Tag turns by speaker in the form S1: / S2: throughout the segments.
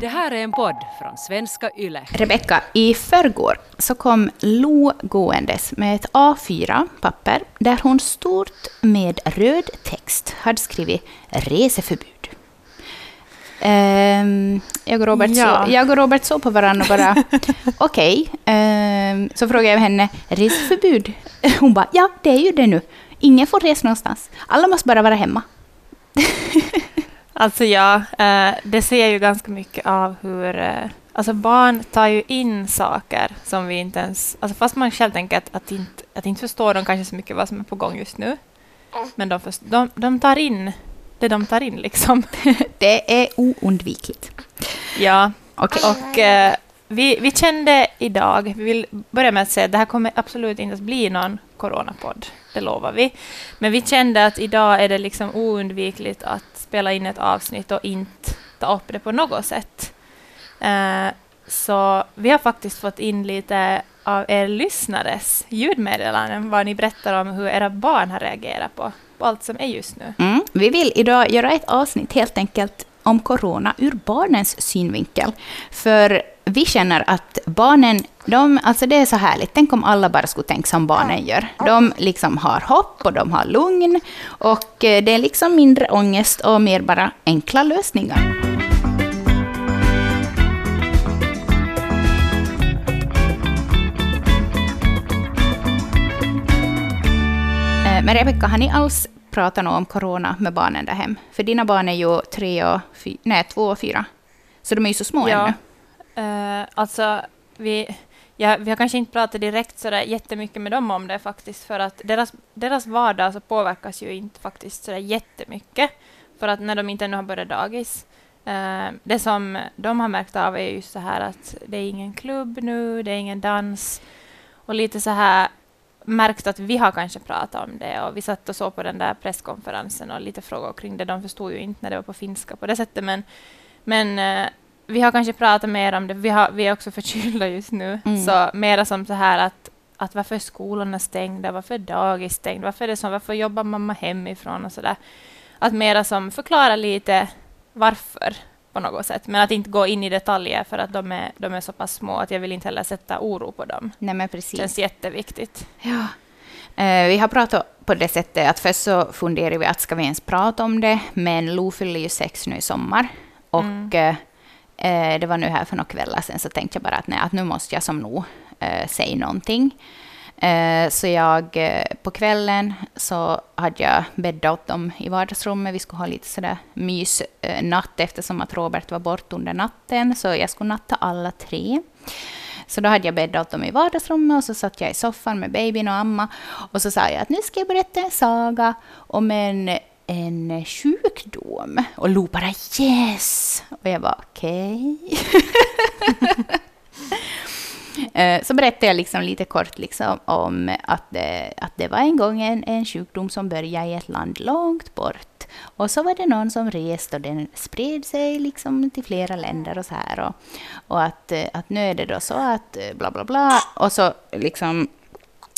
S1: Det här är en podd från svenska YLE.
S2: Rebecka, i förrgår så kom Lo gåendes med ett A4-papper där hon stort med röd text hade skrivit reseförbud. Um, jag, och Robert
S3: Ja.
S2: så, jag och Robert såg på varandra och bara okej. Ehm, så frågade jag henne, reseförbud? Hon bara, ja det är ju det nu. Ingen får resa någonstans. Alla måste bara vara hemma.
S3: Alltså ja, eh, det ser ju ganska mycket av hur... Eh, alltså barn tar ju in saker som vi inte ens... Alltså fast man själv tänker att, att, inte, att inte förstår de kanske så mycket vad som är på gång just nu. Men de, först, de, de tar in det de tar in liksom.
S2: Det är oundvikligt.
S3: Ja,
S2: Okej.
S3: och eh, vi, vi kände idag, vi vill börja med att säga att det här kommer absolut inte att bli någon coronapodd, det lovar vi. Men vi kände att idag är det liksom oundvikligt att spela in ett avsnitt och inte ta upp det på något sätt. Eh, så vi har faktiskt fått in lite av er lyssnares ljudmeddelanden, vad ni berättar om hur era barn har reagerat på, på allt som är just nu.
S2: Mm. Vi vill idag göra ett avsnitt helt enkelt om corona ur barnens synvinkel. För vi känner att barnen, de, alltså det är så härligt. Tänk om alla bara skulle tänka som barnen gör. De liksom har hopp och de har lugn. Och eh, det är liksom mindre ångest och mer bara enkla lösningar. Eh, Men Rebecka, har ni alls pratat något om corona med barnen där hem? För dina barn är ju tre och fy, nej, två och fyra. Så de är ju så små
S3: Ja.
S2: ännu.
S3: Eh, alltså, vi, ja, vi har kanske inte pratat direkt så där jättemycket med dem om det faktiskt, för att deras, deras vardag så påverkas ju inte faktiskt så där jättemycket, för att när de inte ännu har börjat dagis. Eh, det som de har märkt av är just så här att det är ingen klubb nu, det är ingen dans, och lite så här märkt att vi har kanske pratat om det och vi satt och såg på den där presskonferensen och lite frågor kring det. De förstod ju inte när det var på finska på det sättet, men, men eh, vi har kanske pratat mer om det. Vi, har, vi är också förkylda just nu,
S2: Mm.
S3: så mera som så här att, att varför är skolorna stängda, varför är dagis stängt, varför är det så, varför jobbar mamma hemifrån och så där. Att mera som förklara lite varför på något sätt, men att inte gå in i detaljer för att de är, de är så pass små att jag vill inte heller sätta oro på dem.
S2: Nej, men
S3: Det
S2: precis.
S3: känns jätteviktigt.
S2: Ja. Eh, vi har pratat på det sättet att först så funderade vi att ska vi ens prata om det, men Lo fyller ju sex nu i sommar. Och
S3: Mm.
S2: eh, det var nu här för några kvällar sedan så tänkte jag bara att, nej, att nu måste jag som Lo eh, säga någonting. Eh, så jag eh, på kvällen så hade jag bäddat åt dem i vardagsrummet. Vi skulle ha lite sådär mys eh, natt eftersom att Robert var bort under natten. Så jag skulle natta alla tre. Så då hade jag bäddat åt dem i vardagsrummet och så satt jag i soffan med babyn och amma. Och så sa jag att nu ska jag berätta en saga om en, en sjukdom. Och Lo bara yes! Och jag bara okej. Okay. Eh, så berättade jag liksom lite kort liksom om att det, att det var en gång en, en sjukdom som började i ett land långt bort. Och så var det någon som reste och den spred sig liksom till flera länder och så här. Och, och att, eh, att nu är det då så att eh, bla bla bla. Och så liksom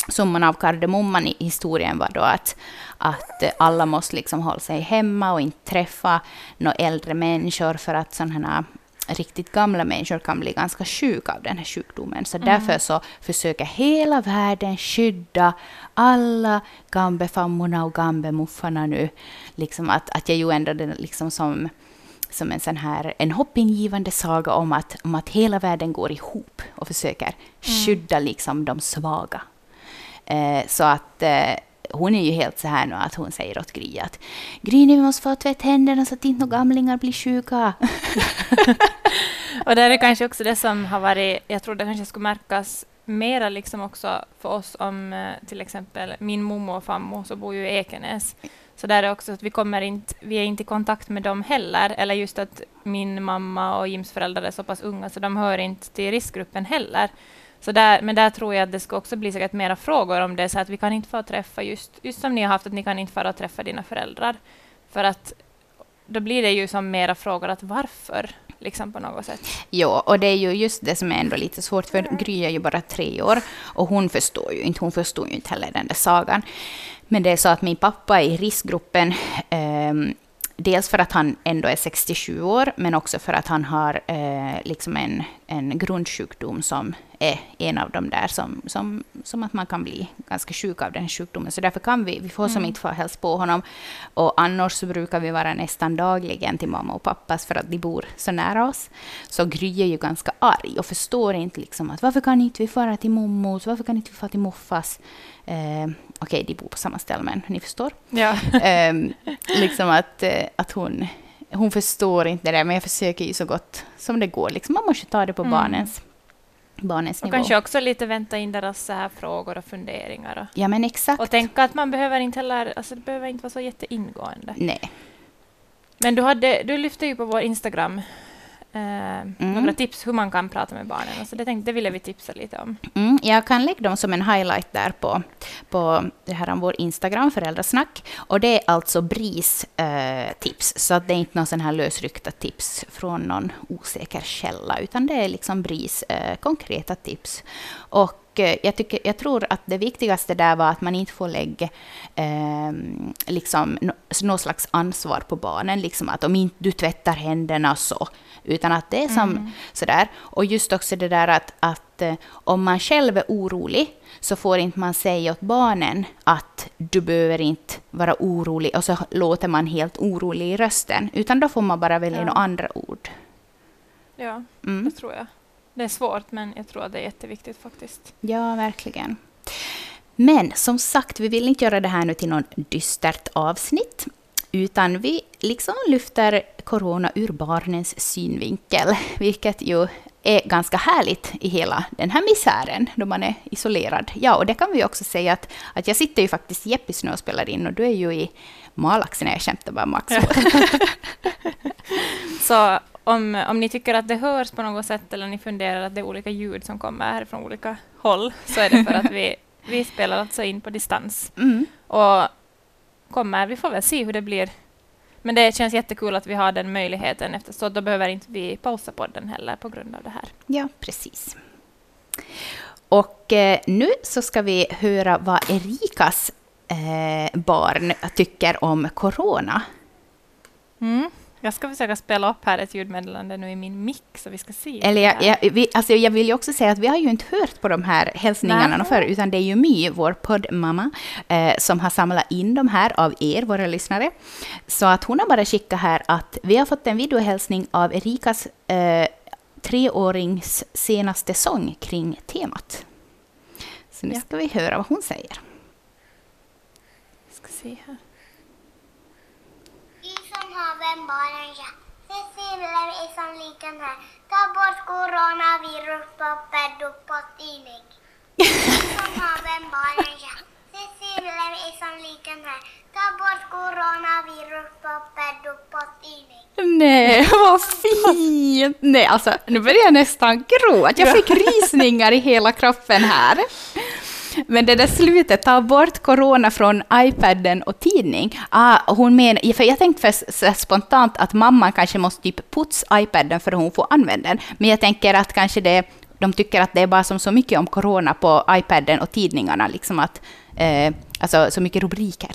S2: summan av kardemumman i historien var då att, att alla måste liksom hålla sig hemma och inte träffa några äldre människor för att sådana här riktigt gamla människor kan bli ganska sjuka av den här sjukdomen. Så därför så försöker hela världen skydda alla gambefammorna och gambemuffarna nu. Liksom att, att jag ju ändå den liksom som, som en sån här en hoppingivande saga om att, om att hela världen går ihop och försöker skydda liksom de svaga. Eh, så att eh, hon är ju helt så här nu att hon säger åt Gry att Gry, vi måste få tvätta händerna så att inte några gamlingar blir sjuka.
S3: Och det är kanske också det som har varit, jag tror det kanske skulle märkas mera liksom också för oss om eh, till exempel min mormor och farmor så bor ju i Ekenäs. Så där är också att vi kommer inte, vi är inte i kontakt med dem heller, eller just att min mamma och Jims föräldrar är så pass unga så de hör inte till riskgruppen heller. Så där, men där tror jag att det ska också bli säkert mera frågor om det, så att vi kan inte få träffa just, just som ni har haft, att ni kan inte få träffa dina föräldrar. För att då blir det ju som mera frågor att varför, liksom på något sätt.
S2: Jo, och det är ju just det som är ändå lite svårt, för Gry är ju bara tre år och hon förstår ju inte, hon förstår ju inte heller den där sagan. Men det är så att min pappa är i riskgruppen ehm, dels för att han ändå är 67 år, men också för att han har eh, liksom en, en grundsjukdom som är en av de där som, som, som att man kan bli ganska sjuk av den här sjukdomen. Så därför kan vi, vi får som mm. inte få hälsa på honom. Och annars så brukar vi vara nästan dagligen till mamma och pappas för att de bor så nära oss. Så Gry är ju ganska arg och förstår inte liksom att varför kan inte vi fara till mommos, varför kan inte vi fara till moffas? Eh, Okej, okay, de bor på samma ställe, men ni förstår.
S3: Ja.
S2: eh, liksom att, eh, att hon, hon förstår inte det, men jag försöker ju så gott som det går. Liksom man måste ta det på mm. barnens barnens
S3: och
S2: nivå.
S3: kanske också lite vänta in deras så här frågor och funderingar. Och,
S2: ja, men exakt.
S3: Och tänka att man behöver inte heller, alltså det behöver inte vara så jätteingående.
S2: Nej.
S3: Men du, hade, du lyfte ju på vår Instagram mm. några tips hur man kan prata med barnen. Alltså det, tänkte, det ville vi tipsa lite om.
S2: Mm, jag kan lägga dem som en highlight där på, på det här vår Instagram, Föräldrasnack. Och det är alltså BRIS eh, tips, så att det är inte någon sån här lösryckta tips från någon osäker källa, utan det är liksom BRIS eh, konkreta tips. Och jag, tycker, jag tror att det viktigaste där var att man inte får lägga eh, liksom, något slags ansvar på barnen. Liksom att om inte du tvättar händerna så utan att det är som mm. sådär. Och just också det där att, att eh, om man själv är orolig så får inte man säga åt barnen att du behöver inte vara orolig och så låter man helt orolig i rösten. Utan då får man bara välja ja. några andra ord.
S3: Ja, mm. det tror jag. Det är svårt, men jag tror att det är jätteviktigt faktiskt.
S2: Ja, verkligen. Men som sagt, vi vill inte göra det här nu till någon dystert avsnitt, utan vi liksom lyfter corona ur barnens synvinkel, vilket ju är ganska härligt i hela den här misären, då man är isolerad. Ja, och det kan vi också säga att, att jag sitter ju faktiskt Jeppis nu och spelar in, och du är ju i Malaxen, jag skämtar bara Max. Ja.
S3: Så om, om ni tycker att det hörs på något sätt, eller ni funderar att det är olika ljud som kommer från olika håll, så är det för att vi, vi spelar alltså in på distans.
S2: Mm.
S3: Och kommer, vi får väl se hur det blir men det känns jättekul att vi har den möjligheten, eftersom då behöver inte vi pausa podden heller på grund av det här.
S2: Ja, precis. Och eh, nu så ska vi höra vad Erikas eh, barn tycker om corona.
S3: Mm. Jag ska försöka spela upp här ett ljudmeddelande nu i min mick så vi ska se.
S2: Eller jag, jag, vi, alltså jag vill ju också säga att vi har ju inte hört på de här hälsningarna förr, utan det är ju My, vår poddmamma, eh, som har samlat in de här av er, våra lyssnare. Så att hon har bara skickat här att vi har fått en videohälsning av Erikas eh, treårings senaste sång kring temat. Så nu ja. ska vi höra vad hon säger.
S3: Jag ska se här
S4: vem barnen ja. Cecilia är som liten här. Ta bort coronaviruspapper på tidning. Som har vem barnen ja. Cecilia är som liten här. Ta bort coronaviruspapper på tidning.
S2: Nej, vad fint! Nej, alltså nu börjar jag nästan gråta. Jag fick rysningar i hela kroppen här. Men det där slutet, ta bort corona från iPaden och tidning. Ah, hon men, för jag tänkte för spontant att mamman kanske måste typ putsa iPaden för att hon får använda den. Men jag tänker att kanske det, de tycker att det är bara som så mycket om corona på iPaden och tidningarna, liksom att, eh, alltså så mycket rubriker.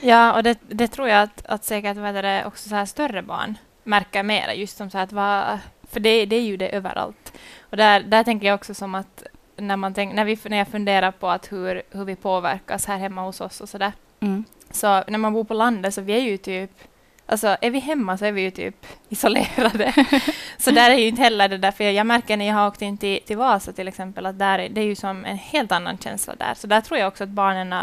S3: Ja, och det, det tror jag att, att säkert vad det också så här större barn märker mer, just som så att vad, för det, det är ju det överallt. Och där, där tänker jag också som att när, man tänk, när, vi, när jag funderar på att hur, hur vi påverkas här hemma hos oss och sådär.
S2: Mm.
S3: Så när man bor på landet så vi är ju typ Alltså är vi hemma så är vi ju typ isolerade. så där är ju inte heller det där, för jag märker när jag har åkt in till, till Vasa till exempel, att där är, det är ju som en helt annan känsla där. Så där tror jag också att barnen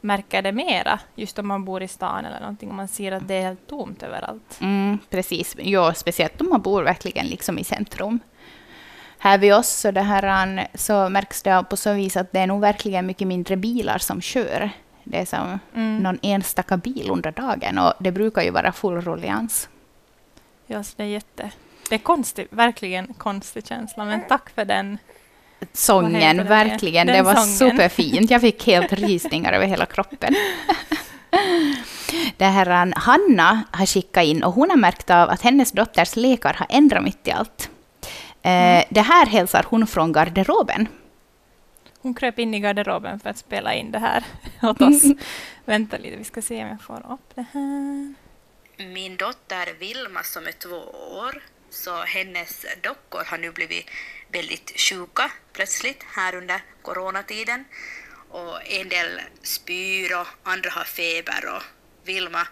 S3: märker det mera, just om man bor i stan eller någonting, och man ser att det är helt tomt överallt.
S2: Mm, precis, ja, speciellt om man bor verkligen liksom i centrum här vid oss så, det här, så märks det på så vis att det är nog verkligen mycket mindre bilar som kör. Det är som mm. någon enstaka bil under dagen och det brukar ju vara full rullians.
S3: Ja, så det är jätte... Det är konstigt, verkligen konstig känsla, men tack för den
S2: sången, verkligen. Den det var sången. superfint. Jag fick helt rysningar över hela kroppen. Det här, Hanna har skickat in och hon har märkt av att hennes dotters lekar har ändrat mitt i allt. Mm. Det här hälsar hon från garderoben.
S3: Hon kröp in i garderoben för att spela in det här åt oss. Mm. Vänta lite, vi ska se om jag får upp det här.
S5: min dotter Vilma som är två år, så hennes dockor har nu blivit väldigt sjuka plötsligt här under coronatiden. Och en del spyr och andra har feber och Vilma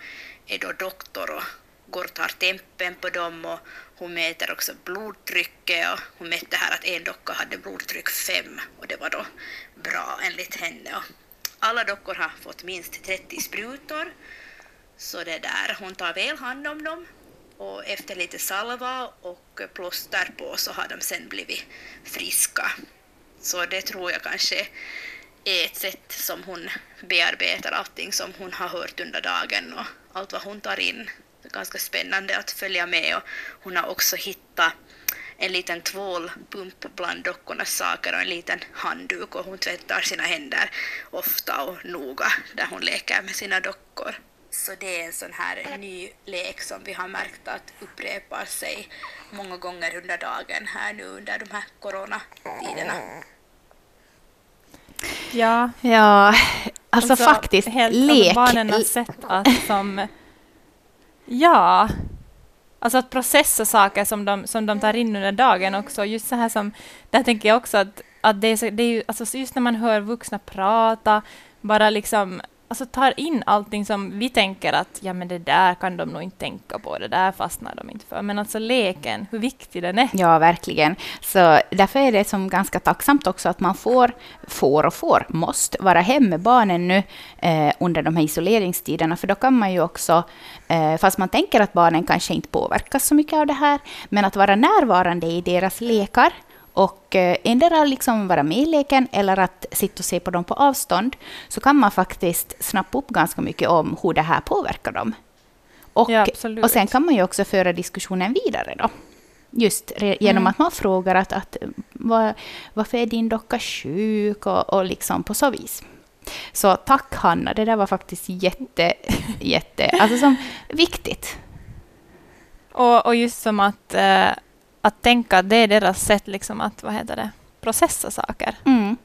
S5: är då doktor och går och tar tempen på dem och hon mäter också blodtrycket och hon mätte här att en docka hade blodtryck 5 och det var då bra enligt henne. Och alla dockor har fått minst 30 sprutor så det där, hon tar väl hand om dem och efter lite salva och plåster på så har de sen blivit friska. Så det tror jag kanske är ett sätt som hon bearbetar allting som hon har hört under dagen och allt vad hon tar in. Ganska spännande att följa med och hon har också hittat en liten tvålpump bland dockornas saker och en liten handduk och hon tvättar sina händer ofta och noga där hon leker med sina dockor. Så det är en sån här ny lek som vi har märkt att upprepar sig många gånger under dagen här nu under de här coronatiderna.
S3: Ja,
S2: Ja, alltså,
S3: Alltså,
S2: faktiskt,
S3: helt,
S2: lek.
S3: Alltså barnen sätt att som... Ja. Alltså att processa saker som de, som de tar in under dagen också. Just så här som... Där tänker jag också att, att det, är så, det är ju, alltså just när man hör vuxna prata, bara liksom alltså tar in allting som vi tänker att ja men det där kan de nog inte tänka på, det där fastnar de inte för. Men alltså leken, hur viktig den är.
S2: Ja, verkligen. Så därför är det som ganska tacksamt också att man får, får och får, måste vara hem med barnen nu eh, under de här isoleringstiderna, för då kan man ju också, eh, fast man tänker att barnen kanske inte påverkas så mycket av det här, men att vara närvarande i deras lekar och eh, endera liksom vara med i leken eller att sitta och se på dem på avstånd, så kan man faktiskt snappa upp ganska mycket om hur det här påverkar dem. Och,
S3: Ja,
S2: och sen kan man ju också föra diskussionen vidare då. Just genom
S3: Mm.
S2: att man frågar att, att var, varför är din docka sjuk och, och liksom på så vis. Så tack Hanna, det där var faktiskt jätte, jätte, alltså som viktigt.
S3: Och, och just som att, eh, att tänka att det är deras sätt liksom att, vad heter det, processa saker.
S2: Mm.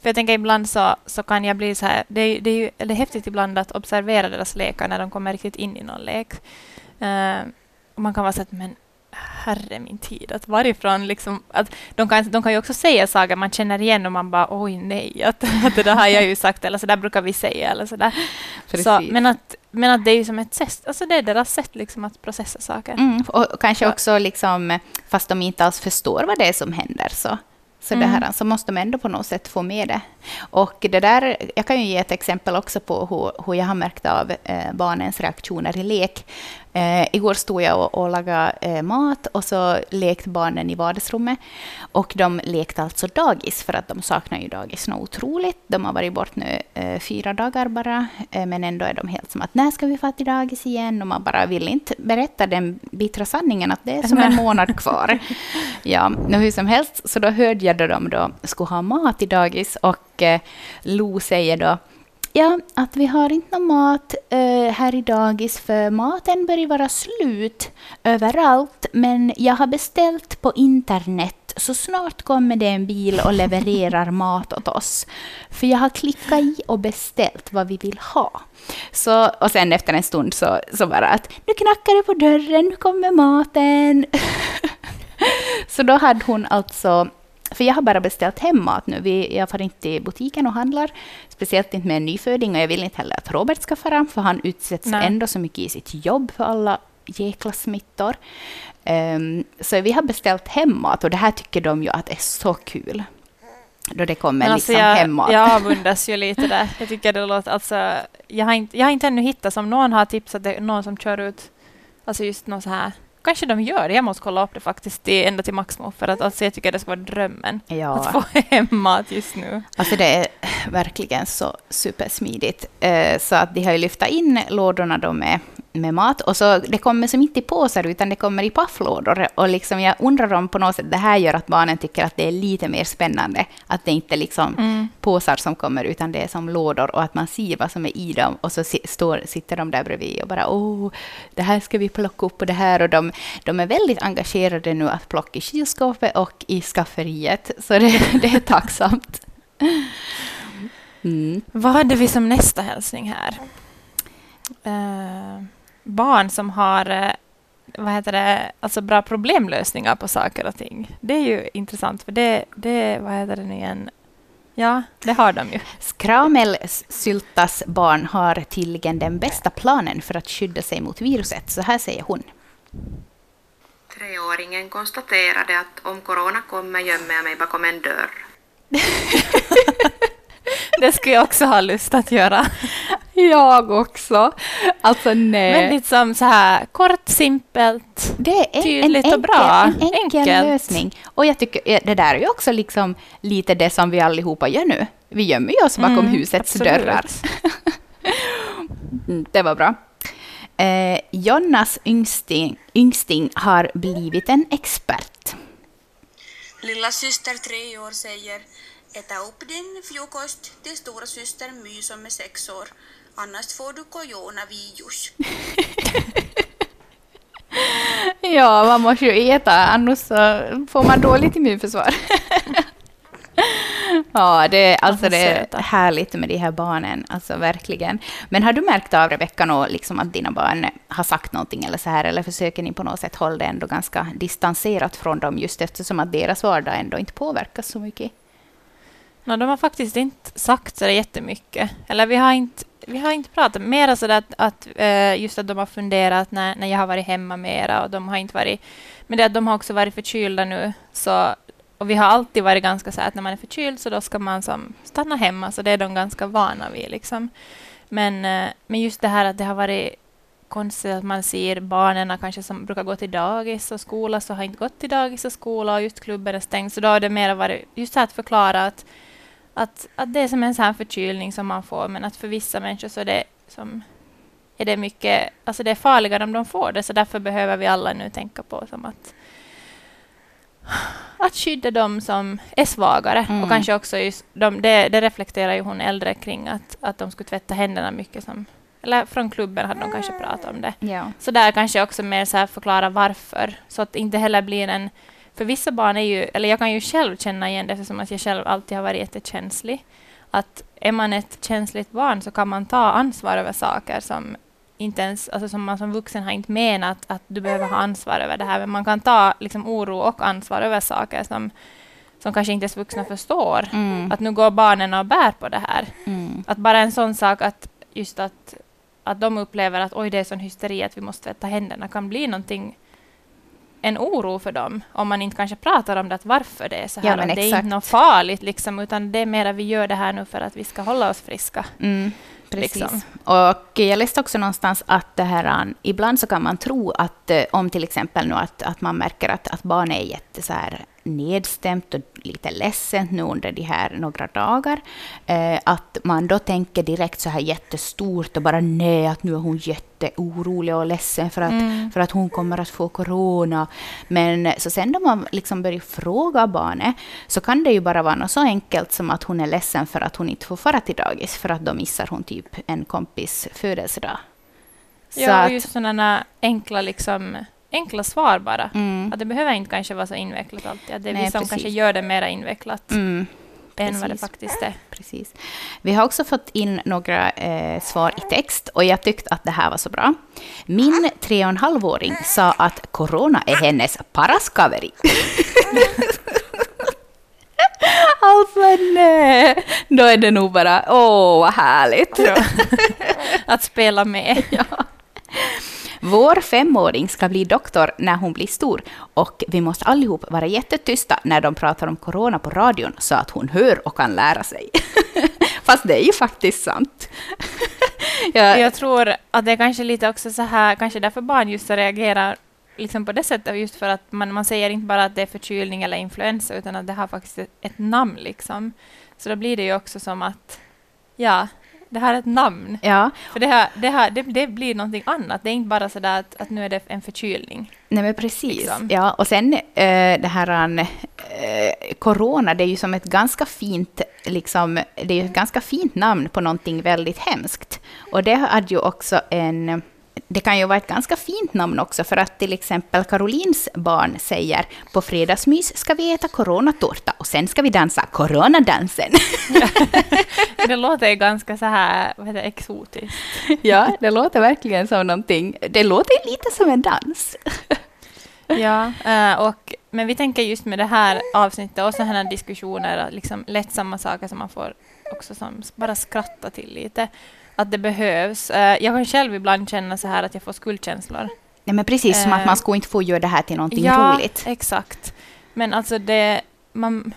S3: För jag tänker ibland så, så kan jag bli så här, det är, det är ju det är häftigt ibland att observera deras lekar när de kommer riktigt in i någon lek. Eh, och man kan vara så att, men herre min tid, att varifrån liksom, att de kan, de kan ju också säga saker man känner igen och man bara oj nej, att, att det där har jag ju sagt eller så där brukar vi säga eller så där. Så, men, att, men att det är ju som ett sätt, alltså det är deras sätt liksom att processa saker.
S2: Mm, och kanske
S3: Ja.
S2: också, liksom, fast de inte alls förstår vad det är som händer, så, så, det
S3: Mm.
S2: här, så måste de ändå på något sätt få med det. Och det där, jag kan ju ge ett exempel också på hur, hur jag har märkt av eh, barnens reaktioner i lek. Eh, igår stod jag och, och lagade eh, mat och så lekte barnen i vardagsrummet. Och de lekte alltså dagis, för att de saknar ju dagis något otroligt. De har varit bort nu eh, fyra dagar bara, eh, men ändå är de helt som att när ska vi få till dagis igen? Och man bara vill inte berätta den bittra sanningen att det är som en månad kvar. Ja, hur som helst, så då hörde jag då de då skulle ha mat i dagis och eh, Lo säger då Ja, att vi har inte någon mat eh, här i dagis för maten börjar vara slut överallt. Men jag har beställt på internet så snart kommer det en bil och levererar mat åt oss. För jag har klickat i och beställt vad vi vill ha. Så, och sen efter en stund så, så bara att nu knackar det på dörren, nu kommer maten. så då hade hon alltså för jag har bara beställt hem mat nu. Vi, jag får inte till butiken och handlar. Speciellt inte med en nyföding. Och jag vill inte heller att Robert ska fara. För han utsätts
S3: Nej.
S2: ändå så mycket i sitt jobb för alla jäkla smittor. Ehm, så vi har beställt hem mat. Och det här tycker de ju att är så kul. Då det kommer
S3: Men alltså
S2: liksom
S3: jag,
S2: hemmat.
S3: jag avundas ju lite där. Jag tycker det låter, alltså, jag har inte, jag har inte ännu hittat, som någon har tipsat, det någon som kör ut, alltså just något så här, kanske de gör det, jag måste kolla upp det faktiskt, det ända till Maxmo, för att alltså, jag tycker det ska vara drömmen.
S2: Ja.
S3: Att få hem mat just nu.
S2: Alltså det är verkligen så supersmidigt. Eh, Så att de har ju lyft in lådorna då med, med mat. Och så det kommer som inte i påsar utan det kommer i pafflådor. Och liksom jag undrar om på något sätt det här gör att barnen tycker att det är lite mer spännande. Att det inte liksom
S3: Mm.
S2: påsar som kommer utan det är som lådor och att man ser vad som är i dem. Och så står, sitter de där bredvid och bara åh, det här ska vi plocka upp och det här. Och de, de är väldigt engagerade nu att plocka i kylskåpet och i skafferiet. Så det, det är tacksamt. Mm.
S3: Vad hade vi som nästa hälsning här? Eh, barn som har eh, vad heter det, alltså bra problemlösningar på saker och ting. Det är ju intressant, för det, det vad heter det nu igen, Ja, det har de ju.
S2: Skramelsyltas barn har tydligen den bästa planen för att skydda sig mot viruset. Så här säger hon.
S6: Treåringen konstaterade att om corona kommer gömmer jag mig bakom en dörr.
S3: det skulle jag också ha lust att göra.
S2: Jag också. Alltså nej.
S3: Väldigt som så här kort, simpelt,
S2: det är tydligt en enkel, och bra. En enkel Enkelt. lösning. Och jag tycker det där är ju också liksom lite det som vi allihopa gör nu. Vi gömmer ju oss bakom mm, husets absolut. dörrar. Det var bra. Eh, Jonas yngsting, yngsting har blivit en expert.
S7: Lilla syster tre år säger Äta upp din frukost till stora syster My som är sex år. Annars får du coronavirus.
S2: ja, man måste ju äta, annars får man dåligt immunförsvar. ja, det, alltså det är härligt med de här barnen, alltså verkligen. Men har du märkt av, Rebecka, liksom att dina barn har sagt någonting eller så här, eller försöker ni på något sätt hålla det ändå ganska distanserat från dem, just eftersom att deras vardag ändå inte påverkas så mycket?
S3: No, de har faktiskt inte sagt så jättemycket. Eller vi har inte, vi har inte pratat. Mer så att, att eh, just att de har funderat när, när jag har varit hemma mera och de har inte varit... Men det att de har också varit förkylda nu. Så, och vi har alltid varit ganska så att när man är förkyld så då ska man som stanna hemma. Så det är de ganska vana vid. Liksom. Men, eh, men just det här att det har varit konstigt att man ser barnen kanske som brukar gå till dagis och skola så har inte gått till dagis och skola och just klubben är stängd. Så då har det mer varit just här att förklara att att, att det är som en sån förkylning som man får, men att för vissa människor så är det, som, är det mycket, alltså det är farligare om de får det, så därför behöver vi alla nu tänka på som att att skydda dem som är svagare. Mm. Och kanske också just de, det, det, reflekterar ju hon äldre kring, att, att de skulle tvätta händerna mycket. Som, eller från klubben hade de kanske pratat om det.
S2: Ja.
S3: Så där kanske också mer så förklara varför, så att det inte heller blir en för vissa barn är ju, eller jag kan ju själv känna igen det eftersom att jag själv alltid har varit jättekänslig. Att är man ett känsligt barn så kan man ta ansvar över saker som inte ens, alltså som man som vuxen har inte menat att du behöver ha ansvar över det här. Men man kan ta liksom oro och ansvar över saker som, som kanske inte ens vuxna förstår. Mm. Att nu går barnen och bär på det här. Mm. Att bara en sån sak att just att, att de upplever att oj, det är sån hysteri att vi måste tvätta händerna kan bli någonting en oro för dem, om man inte kanske pratar om det, att varför det är så här. Ja, det är inte något farligt, liksom, utan det är mer att vi gör det här nu för att vi ska hålla oss friska.
S2: Mm, precis. Liksom. Och jag läste också någonstans att det här, ibland så kan man tro att eh, om till exempel nu att, att man märker att, att barn är jätte så här nedstämt och lite ledsen nu under de här några dagar. Eh, att man då tänker direkt så här jättestort och bara nej, att nu är hon jätteorolig och ledsen för att, mm. för att hon kommer att få corona. Men så sen när man liksom börjar fråga barnet så kan det ju bara vara något så enkelt som att hon är ledsen för att hon inte får fara till dagis för att då missar hon typ en kompis födelsedag.
S3: Ja, och just sådana enkla liksom enkla svar bara. Mm. Att det behöver inte kanske vara så invecklat alltid. Att det är Nej, vi som precis. kanske gör det mer invecklat. Mm. Än vad det faktiskt är.
S2: Precis. Vi har också fått in några eh, svar i text och jag tyckte att det här var så bra. Min tre och en halvåring sa att corona är hennes paraskaveri. alltså nej, då är det nog bara åh vad härligt.
S3: att spela med.
S2: ja. Vår femåring ska bli doktor när hon blir stor och vi måste allihop vara jättetysta när de pratar om corona på radion så att hon hör och kan lära sig. Fast det är ju faktiskt sant.
S3: jag, jag tror att det är kanske lite också så här, kanske därför barn just reagerar liksom på det sättet, just för att man, man säger inte bara att det är förkylning eller influensa, utan att det har faktiskt ett, ett namn. Liksom. Så då blir det ju också som att, ja, det här är ett namn.
S2: Ja.
S3: För det, här, det, här, det, det blir någonting annat. Det är inte bara så där att, att nu är det en förkylning.
S2: Nej, men precis. Liksom. Ja, och sen äh, det här äh, corona, det är ju som ett ganska fint, liksom, det är ett ganska fint namn på någonting väldigt hemskt. Och det hade ju också en det kan ju vara ett ganska fint namn också, för att till exempel Karolins barn säger på fredagsmys ska vi äta coronatårta och sen ska vi dansa coronadansen.
S3: Det låter ju ganska så här, vad heter exotiskt.
S2: ja, det låter verkligen som någonting. Det låter lite som en dans.
S3: Ja, eh, och, men vi tänker just med det här avsnittet och sådana diskussioner, liksom lättsamma saker som man får också som bara skratta till lite, att det behövs. Eh, Jag kan själv ibland känna så här att jag får skuldkänslor.
S2: Nej, men precis som att
S3: Eh,
S2: man skulle inte få göra det här till någonting
S3: ja,
S2: roligt.
S3: exakt. Men alltså det... Man,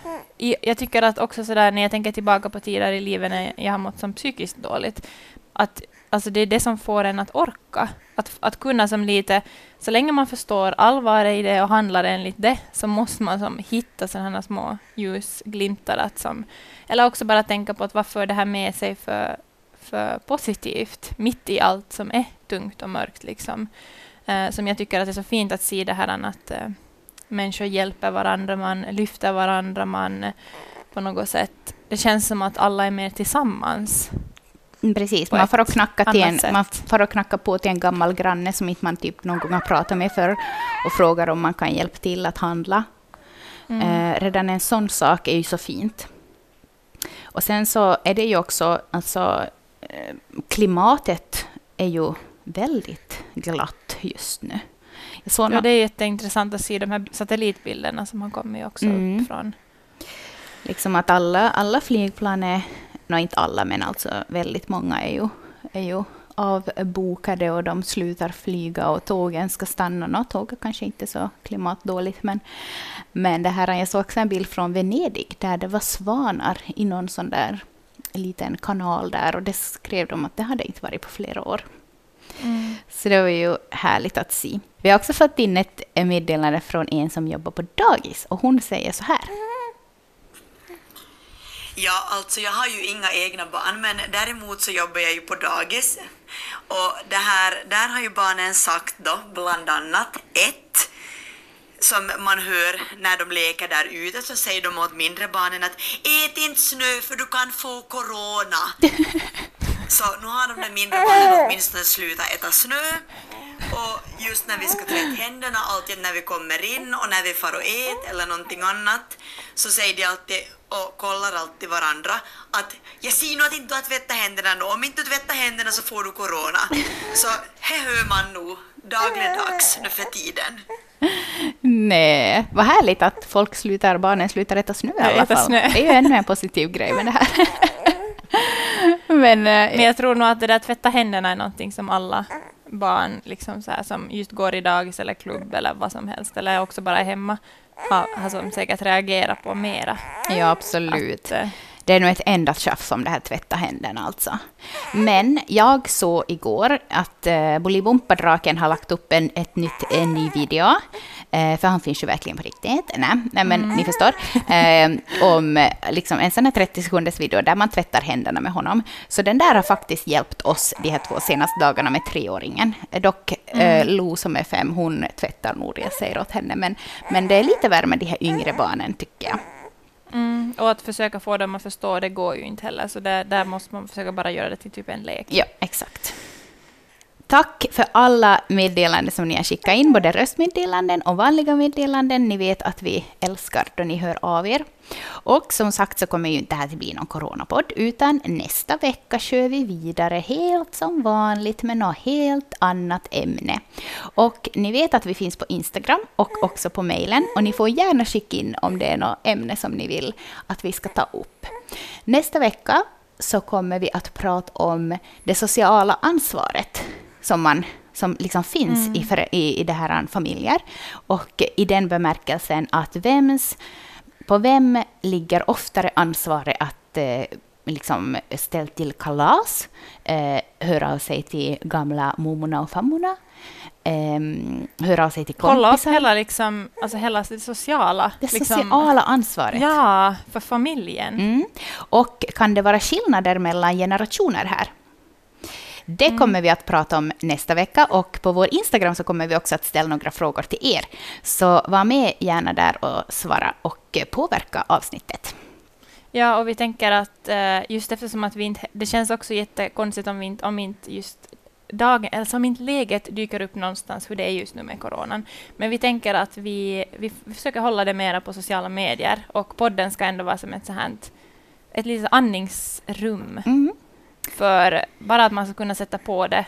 S3: jag tycker att också sådär när jag tänker tillbaka på tider i livet när jag har mått som psykiskt dåligt, att alltså det är det som får en att orka. Att, att kunna som lite, så länge man förstår allvaret i det och handlar enligt det, så måste man som hitta sådana små ljusglimtar. Att som, eller också bara tänka på att vad för det här med sig för, för positivt, mitt i allt som är tungt och mörkt. Liksom. Eh, som jag tycker att det är så fint att se det här att eh, människor hjälper varandra, man lyfter varandra, man eh, på något sätt... Det känns som att alla är mer tillsammans.
S2: Mm, Precis, man får, att knacka till en,
S3: sätt.
S2: man får att knacka på till en gammal granne som inte man typ någon gång har pratat med för och frågar om man kan hjälpa till att handla.
S3: Mm.
S2: Eh, redan en sån sak är ju så fint. Och sen så är det ju också, alltså klimatet är ju väldigt glatt just nu.
S3: Ja, det är jätteintressant att se de här satellitbilderna som har kommit också
S2: Mm.
S3: uppifrån.
S2: liksom att alla, alla flygplan är, nå inte alla, men alltså väldigt många är ju, är ju avbokade och de slutar flyga och tågen ska stanna. Nå, tåget kanske inte är så klimatdåligt, men, men det här, jag såg också en bild från Venedig där det var svanar i någon sån där liten kanal där och det skrev de att det hade inte varit på flera år. Så det var ju härligt att se. Vi har också fått in ett meddelande från en som jobbar på dagis och hon säger så här.
S8: Ja, alltså jag har ju inga egna barn, men däremot så jobbar jag ju på dagis. Och det här, där har ju barnen sagt då, bland annat ett, som man hör när de leker där ute, så säger de åt mindre barnen att ät inte snö för du kan få corona. Så nu har de där mindre barnen åtminstone slutat äta snö. Och just när vi ska tvätta händerna, alltid när vi kommer in och när vi far och ät eller någonting annat, så säger de alltid och kollar alltid varandra att jag ser nu att inte du har tvättat händerna nu, om inte du tvättar händerna så får du corona. Så här hör man nog dagligdags nu för tiden.
S2: Nej, vad härligt att folk slutar, barnen slutar äta snö i alla fall.
S3: snö.
S2: Det är ju ännu en positiv grej med det här. Men, eh,
S3: Men jag tror nog att det där tvätta händerna är någonting som alla barn liksom så här, som just går i dagis eller klubb eller vad som helst, eller också bara hemma, har, har som säkert reagerat på mera.
S2: ja, absolut.
S3: Att, eh,
S2: Det är nog ett enda tjafs om det här tvätta händerna alltså. Men jag såg igår att eh, Bolibompa-draken har lagt upp en, ett nytt, en ny video. Eh, för han finns ju verkligen på riktigt. Nej, nej men ni förstår. Eh, om eh, liksom en sån här 30 sekunders video där man tvättar händerna med honom. Så den där har faktiskt hjälpt oss de här två senaste dagarna med treåringen. Eh, Dock eh, Lo som är fem, hon tvättar nog, jag säger åt henne. Men, men det är lite värre med de här yngre barnen tycker jag
S3: mm, och att försöka få dem att förstå, det går ju inte heller, så där, där måste man försöka bara göra det till typ en lek.
S2: Ja, exakt. Tack för alla meddelanden som ni har skickat in, både röstmeddelanden och vanliga meddelanden. Ni vet att vi älskar då ni hör av er. Och som sagt så kommer ju inte det här att bli någon coronapodd, utan nästa vecka kör vi vidare helt som vanligt med något helt annat ämne. Och ni vet att vi finns på Instagram och också på mejlen, och ni får gärna skicka in om det är något ämne som ni vill att vi ska ta upp. Nästa vecka så kommer vi att prata om det sociala ansvaret som, man, som liksom finns i, för, i, i det här familjer. Och i den bemärkelsen att vems, på vem ligger oftare ansvaret att eh, liksom ställa till kalas, eh, höra av sig till gamla mormorna och fammorna, eh, höra av sig till
S3: Kolla upp
S2: kompisar.
S3: hela, liksom, alltså hela det sociala.
S2: det
S3: liksom,
S2: sociala ansvaret.
S3: Ja, för familjen.
S2: Mm. Och kan det vara skillnader mellan generationer här? Det
S3: Mm.
S2: kommer vi att prata om nästa vecka och på vår Instagram så kommer vi också att ställa några frågor till er. Så var med gärna där och svara och påverka avsnittet.
S3: Ja, och vi tänker att eh, just eftersom att vi inte... Det känns också jättekonstigt om vi inte, om inte just dagen, eller som inte läget dyker upp någonstans hur det är just nu med coronan. Men vi tänker att vi, vi, vi försöker hålla det mera på sociala medier och podden ska ändå vara som ett så här, ett litet andningsrum.
S2: Mm.
S3: För bara att man ska kunna sätta på det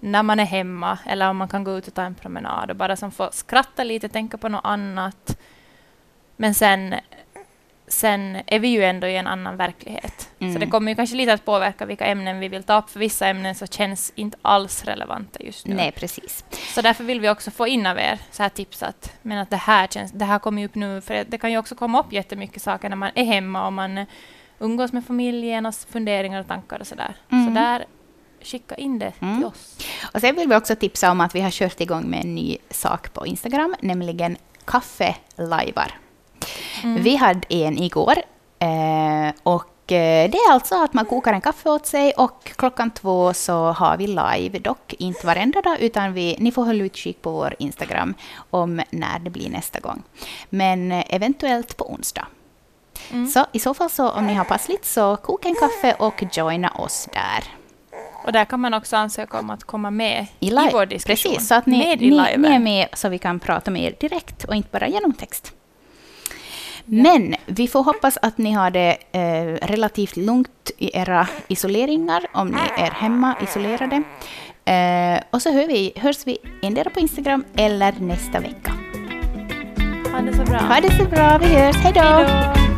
S3: när man är hemma eller om man kan gå ut och ta en promenad och bara som få skratta lite, tänka på något annat. Men sen, sen är vi ju ändå i en annan verklighet.
S2: Mm.
S3: Så det kommer ju kanske lite att påverka vilka ämnen vi vill ta upp. För vissa ämnen så känns inte alls relevanta just nu.
S2: Nej, precis.
S3: Så därför vill vi också få in av er så här tips att, men att det här, känns, det här kommer upp nu. För det kan ju också komma upp jättemycket saker när man är hemma och man umgås med familjen och funderingar och tankar och sådär.
S2: Mm.
S3: Så där, skicka in det
S2: Mm.
S3: till oss.
S2: Och sen vill vi också tipsa om att vi har kört igång med en ny sak på Instagram, nämligen kaffe-lajvar.
S3: Mm.
S2: Vi hade en igår. Eh, och eh, det är alltså att man kokar en kaffe åt sig och klockan två så har vi live, dock inte varenda dag, utan vi, ni får hålla utkik på vår Instagram om när det blir nästa gång. Men eh, eventuellt på onsdag.
S3: Mm.
S2: Så i så fall så om ni har passligt så koka en kaffe och joina oss där.
S3: Och där kan man också ansöka om att komma med i,
S2: I, live.
S3: vår diskussion.
S2: Precis, så att ni,
S3: med i
S2: ni, ni är med så vi kan prata med er direkt och inte bara genom text. Men vi får hoppas att ni har det eh, relativt lugnt i era isoleringar, om ni är hemma isolerade. Eh, och så hör vi, hörs vi endera på Instagram eller nästa vecka.
S3: Ha det så bra.
S2: Ha det så bra, vi hörs!
S3: Hej då!